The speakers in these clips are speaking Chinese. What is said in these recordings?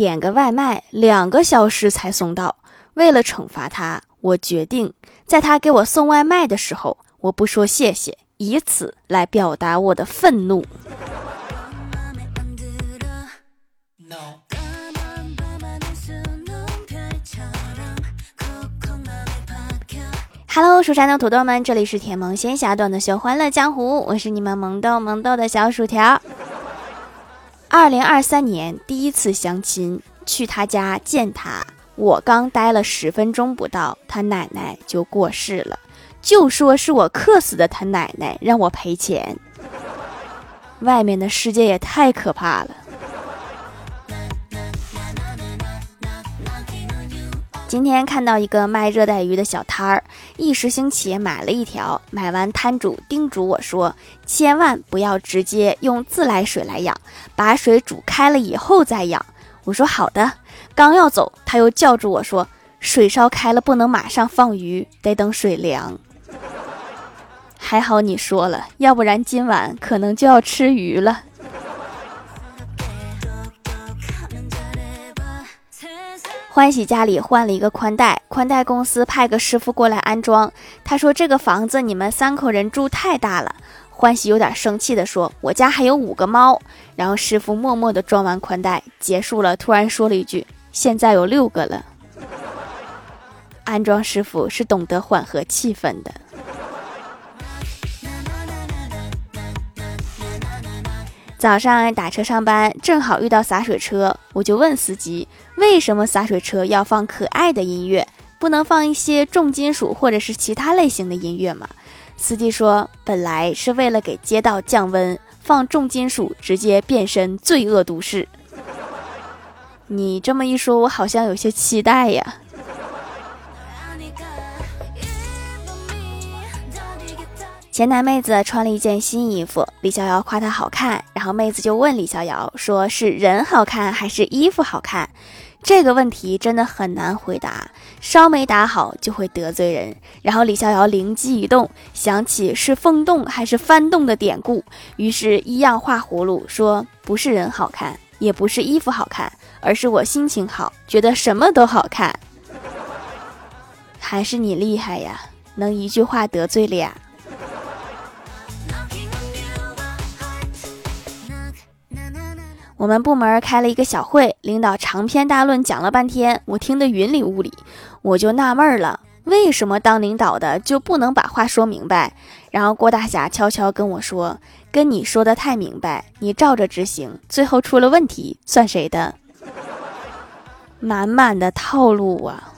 点个外卖两个小时才送到。为了惩罚他，我决定在他给我送外卖的时候，我不说谢谢，以此来表达我的愤怒。Hello，蜀山的土豆们，这里是甜萌仙侠段的秀欢乐江湖，我是你们萌豆萌豆的小薯条。二零二三年第一次相亲，去他家见他，我刚待了十分钟不到，他奶奶就过世了，就说是我克死的他奶奶，让我赔钱。外面的世界也太可怕了。今天看到一个卖热带鱼的小摊儿，一时兴起买了一条。买完，摊主叮嘱我说：“千万不要直接用自来水来养，把水煮开了以后再养。”我说：“好的。”刚要走，他又叫住我说：“水烧开了不能马上放鱼，得等水凉。”还好你说了，要不然今晚可能就要吃鱼了。欢喜家里换了一个宽带，宽带公司派个师傅过来安装。他说：“这个房子你们三口人住太大了。”欢喜有点生气的说：“我家还有五个猫。”然后师傅默默的装完宽带结束了，突然说了一句：“现在有六个了。”安装师傅是懂得缓和气氛的。早上打车上班，正好遇到洒水车，我就问司机：“为什么洒水车要放可爱的音乐，不能放一些重金属或者是其他类型的音乐吗？”司机说：“本来是为了给街道降温，放重金属直接变身罪恶都市。”你这么一说，我好像有些期待呀。前台妹子穿了一件新衣服，李逍遥夸她好看，然后妹子就问李逍遥说：“是人好看还是衣服好看？”这个问题真的很难回答，稍没打好就会得罪人。然后李逍遥灵机一动，想起是风动还是翻动的典故，于是一样画葫芦说：“不是人好看，也不是衣服好看，而是我心情好，觉得什么都好看。”还是你厉害呀，能一句话得罪俩。我们部门开了一个小会，领导长篇大论讲了半天，我听得云里雾里，我就纳闷了，为什么当领导的就不能把话说明白？然后郭大侠悄悄跟我说：“跟你说的太明白，你照着执行，最后出了问题算谁的？”满满的套路啊！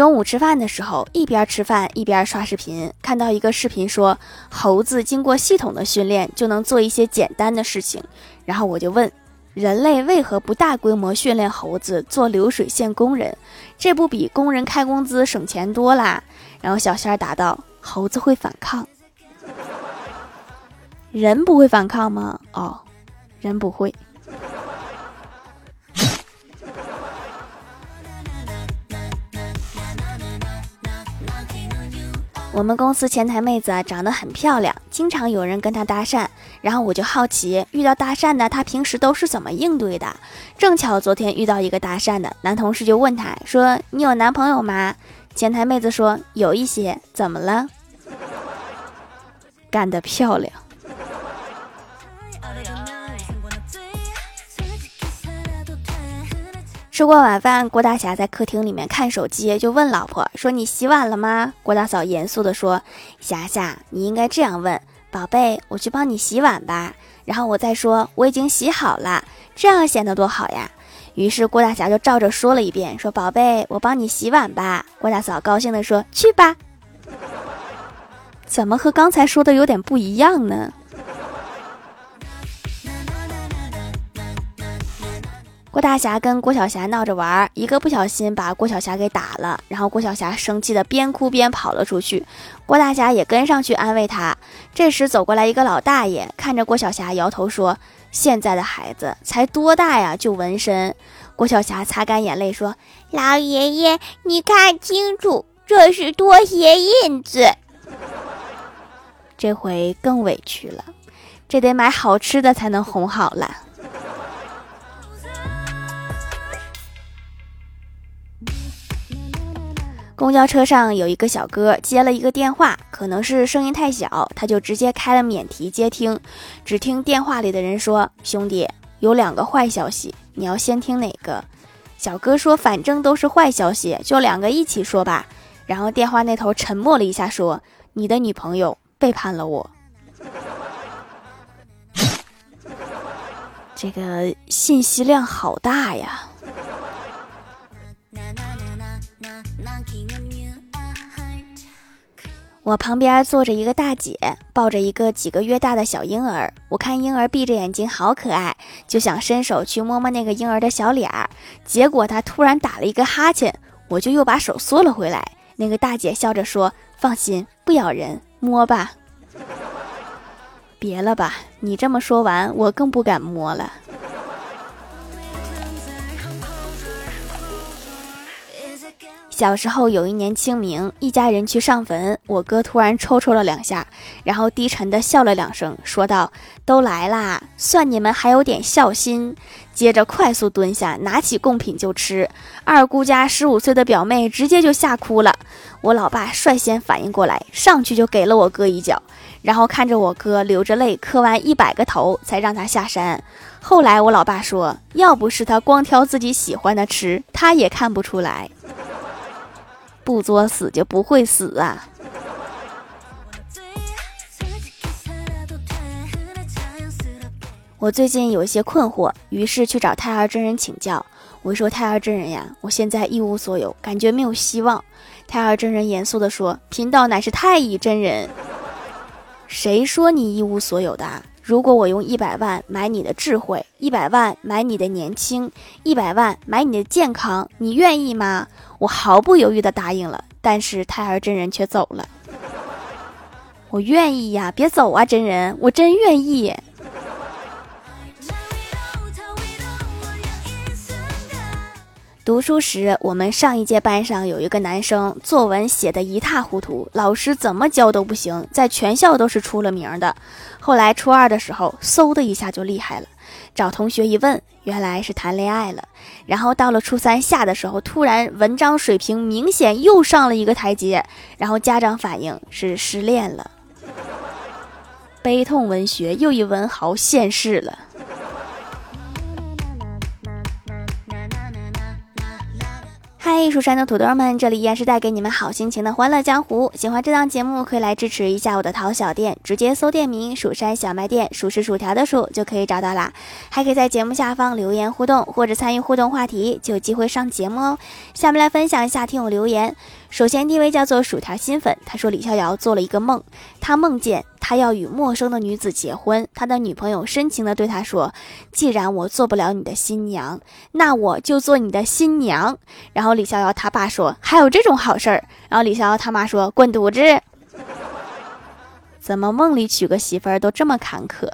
中午吃饭的时候，一边吃饭一边刷视频，看到一个视频说，猴子经过系统的训练就能做一些简单的事情。然后我就问，人类为何不大规模训练猴子做流水线工人？这不比工人开工资省钱多啦？然后小仙儿答道，猴子会反抗，人不会反抗吗？哦，人不会。我们公司前台妹子长得很漂亮，经常有人跟她搭讪，然后我就好奇，遇到搭讪的她平时都是怎么应对的？正巧昨天遇到一个搭讪的男同事，就问她说：“你有男朋友吗？”前台妹子说：“有一些，怎么了？”干得漂亮。吃过晚饭，郭大侠在客厅里面看手机，就问老婆说：“你洗碗了吗？”郭大嫂严肃地说：“霞霞，你应该这样问，宝贝，我去帮你洗碗吧。然后我再说我已经洗好了，这样显得多好呀。”于是郭大侠就照着说了一遍，说：“宝贝，我帮你洗碗吧。”郭大嫂高兴地说：“去吧。”怎么和刚才说的有点不一样呢？郭大侠跟郭晓霞闹着玩，一个不小心把郭晓霞给打了，然后郭晓霞生气的边哭边跑了出去，郭大侠也跟上去安慰她。这时走过来一个老大爷，看着郭晓霞摇头说：“现在的孩子才多大呀，就纹身？”郭晓霞擦干眼泪说：“老爷爷，你看清楚，这是拖鞋印子。”这回更委屈了。这得买好吃的才能哄好了。公交车上有一个小哥接了一个电话，可能是声音太小，他就直接开了免提接听。只听电话里的人说：“兄弟，有两个坏消息，你要先听哪个？”小哥说：“反正都是坏消息，就两个一起说吧。”然后电话那头沉默了一下，说：“你的女朋友背叛了我。”这个信息量好大呀！我旁边坐着一个大姐，抱着一个几个月大的小婴儿。我看婴儿闭着眼睛，好可爱，就想伸手去摸摸那个婴儿的小脸儿。结果他突然打了一个哈欠，我就又把手缩了回来。那个大姐笑着说：“放心，不咬人，摸吧。”别了吧，你这么说完，我更不敢摸了。小时候有一年清明，一家人去上坟，我哥突然抽抽了两下，然后低沉的笑了两声，说道：“都来啦，算你们还有点孝心。”接着快速蹲下，拿起贡品就吃。二姑家十五岁的表妹直接就吓哭了。我老爸率先反应过来，上去就给了我哥一脚，然后看着我哥流着泪磕完一百个头，才让他下山。后来我老爸说，要不是他光挑自己喜欢的吃，他也看不出来。不作死就不会死啊！我最近有一些困惑，于是去找太二真人请教。我说：“太二真人呀，我现在一无所有，感觉没有希望。”太二真人严肃地说：“贫道乃是太乙真人，谁说你一无所有的？如果我用一百万买你的智慧，一百万买你的年轻，一百万买你的健康，你愿意吗？”我毫不犹豫地答应了，但是胎儿真人却走了。我愿意呀，别走啊，真人，我真愿意。读书时，我们上一届班上有一个男生，作文写得一塌糊涂，老师怎么教都不行，在全校都是出了名的。后来初二的时候，嗖的一下就厉害了。找同学一问，原来是谈恋爱了。然后到了初三下的时候，突然文章水平明显又上了一个台阶。然后家长反映是失恋了，悲痛文学又一文豪现世了。嗨，蜀山的土豆们，这里依然是带给你们好心情的欢乐江湖。喜欢这档节目，可以来支持一下我的淘小店，直接搜店名“蜀山小卖店”，数是薯条的数就可以找到啦。还可以在节目下方留言互动，或者参与互动话题，就有机会上节目哦。下面来分享一下听友留言。首先，第一位叫做薯条新粉，他说李逍遥做了一个梦，他梦见他要与陌生的女子结婚，他的女朋友深情的对他说：“既然我做不了你的新娘，那我就做你的新娘。”然后李逍遥他爸说：“还有这种好事儿？”然后李逍遥他妈说：“滚犊子！怎么梦里娶个媳妇儿都这么坎坷？”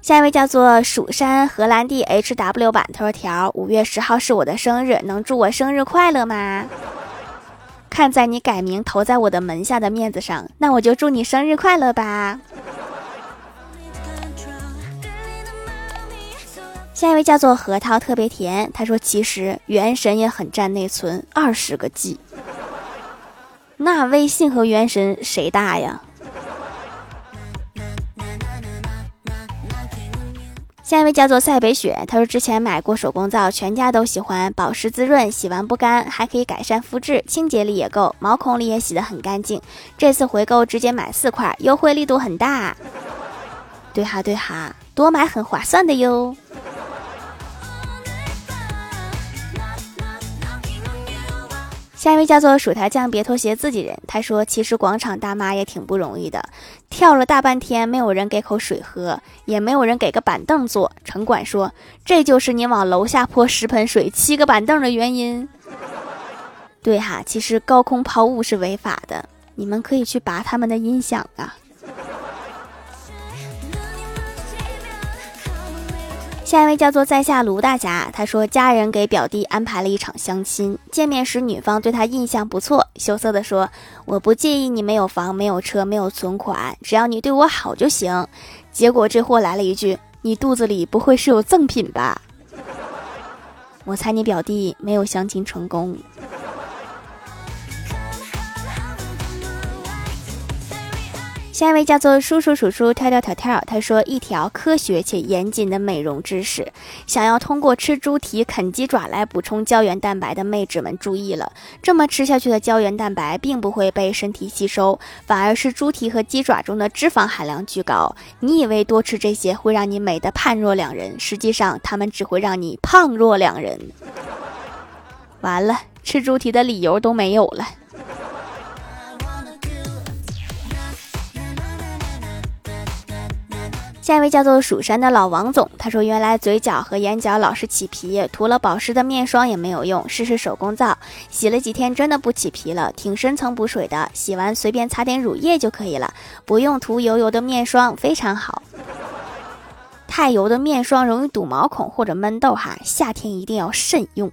下一位叫做蜀山荷兰弟 H W 版，他说：“条五月十号是我的生日，能祝我生日快乐吗？看在你改名投在我的门下的面子上，那我就祝你生日快乐吧。”下一位叫做核桃特别甜，他说：“其实原神也很占内存，二十个 G。那微信和原神谁大呀？”下一位叫做塞北雪，他说之前买过手工皂，全家都喜欢，保湿滋润，洗完不干，还可以改善肤质，清洁力也够，毛孔里也洗得很干净。这次回购直接买四块，优惠力度很大。对哈对哈，多买很划算的哟。下一位叫做薯条酱，别拖鞋自己人。他说：“其实广场大妈也挺不容易的，跳了大半天，没有人给口水喝，也没有人给个板凳坐。”城管说：“这就是你往楼下泼十盆水、七个板凳的原因。”对哈，其实高空抛物是违法的，你们可以去拔他们的音响啊。下一位叫做在下卢大侠，他说家人给表弟安排了一场相亲，见面时女方对他印象不错，羞涩的说：“我不介意你没有房、没有车、没有存款，只要你对我好就行。”结果这货来了一句：“你肚子里不会是有赠品吧？” 我猜你表弟没有相亲成功。下一位叫做叔叔叔叔跳跳跳跳，他说一条科学且严谨的美容知识，想要通过吃猪蹄、啃鸡爪来补充胶原蛋白的妹纸们注意了，这么吃下去的胶原蛋白并不会被身体吸收，反而是猪蹄和鸡爪中的脂肪含量居高。你以为多吃这些会让你美得判若两人，实际上它们只会让你胖若两人。完了，吃猪蹄的理由都没有了。下一位叫做蜀山的老王总，他说：“原来嘴角和眼角老是起皮，涂了保湿的面霜也没有用，试试手工皂，洗了几天真的不起皮了，挺深层补水的，洗完随便擦点乳液就可以了，不用涂油油的面霜，非常好。太油的面霜容易堵毛孔或者闷痘哈，夏天一定要慎用。”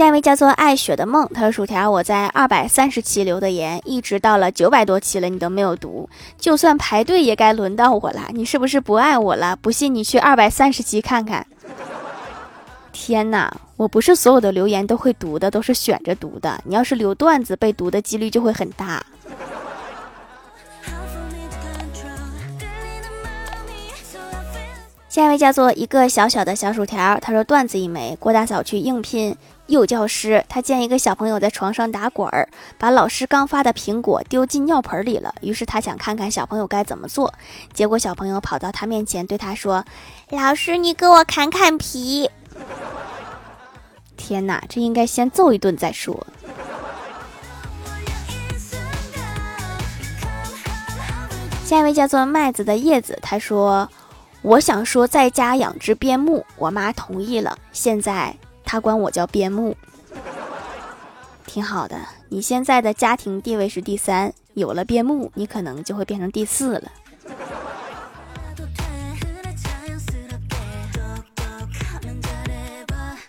下一位叫做爱雪的梦，他说：“薯条，我在二百三十期留的言，一直到了九百多期了，你都没有读，就算排队也该轮到我了，你是不是不爱我了？不信你去二百三十期看看。天哪，我不是所有的留言都会读的，都是选着读的。你要是留段子，被读的几率就会很大。”下一位叫做一个小小的小薯条，他说：“段子一枚，郭大嫂去应聘。”幼教师，他见一个小朋友在床上打滚儿，把老师刚发的苹果丢进尿盆里了。于是他想看看小朋友该怎么做。结果小朋友跑到他面前对他说：“老师，你给我砍砍皮。”天哪，这应该先揍一顿再说。下一位叫做麦子的叶子，他说：“我想说在家养只边牧，我妈同意了。现在。”她管我叫边牧，挺好的。你现在的家庭地位是第三，有了边牧，你可能就会变成第四了。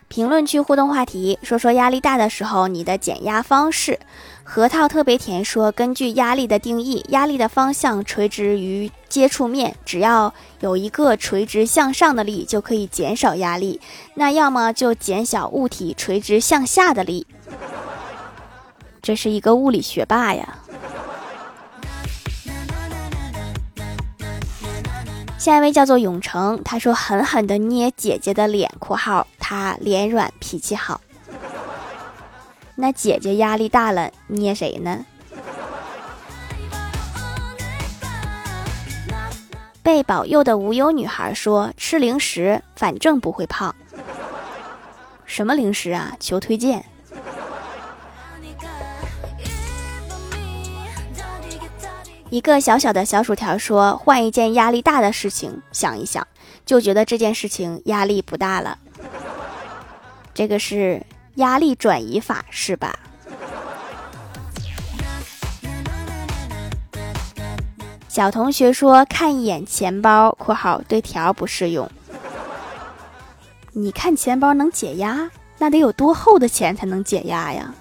评论区互动话题：说说压力大的时候你的减压方式。核桃特别甜说，根据压力的定义，压力的方向垂直于接触面，只要有一个垂直向上的力，就可以减少压力。那要么就减小物体垂直向下的力。这是一个物理学霸呀。下一位叫做永成，他说狠狠地捏姐姐的脸（括号他脸软脾气好）。那姐姐压力大了，捏谁呢？被保佑的无忧女孩说：“吃零食，反正不会胖。”什么零食啊？求推荐。一个小小的小薯条说：“换一件压力大的事情，想一想，就觉得这件事情压力不大了。”这个是。压力转移法是吧？小同学说看一眼钱包（括号对条不适用）。你看钱包能解压？那得有多厚的钱才能解压呀？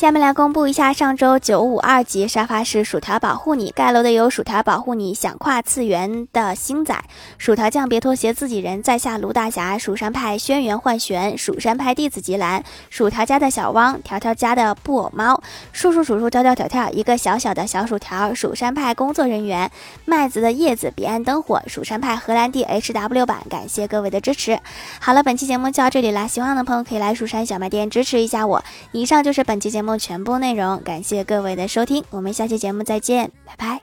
下面来公布一下上周九五二级沙发是薯条保护你盖楼的有薯条保护你想跨次元的星仔薯条酱别拖鞋自己人在下卢大侠蜀山派轩辕幻玄蜀山派弟子吉兰薯条家的小汪条条家的布偶猫叔叔叔叔跳跳跳跳一个小小的小薯条蜀山派工作人员麦子的叶子彼岸灯火蜀山派荷兰弟 HW 版感谢各位的支持。好了，本期节目就到这里啦，喜欢的朋友可以来蜀山小卖店支持一下我。以上就是本期节目全部内容感谢各位的收听我们下期节目再见拜拜。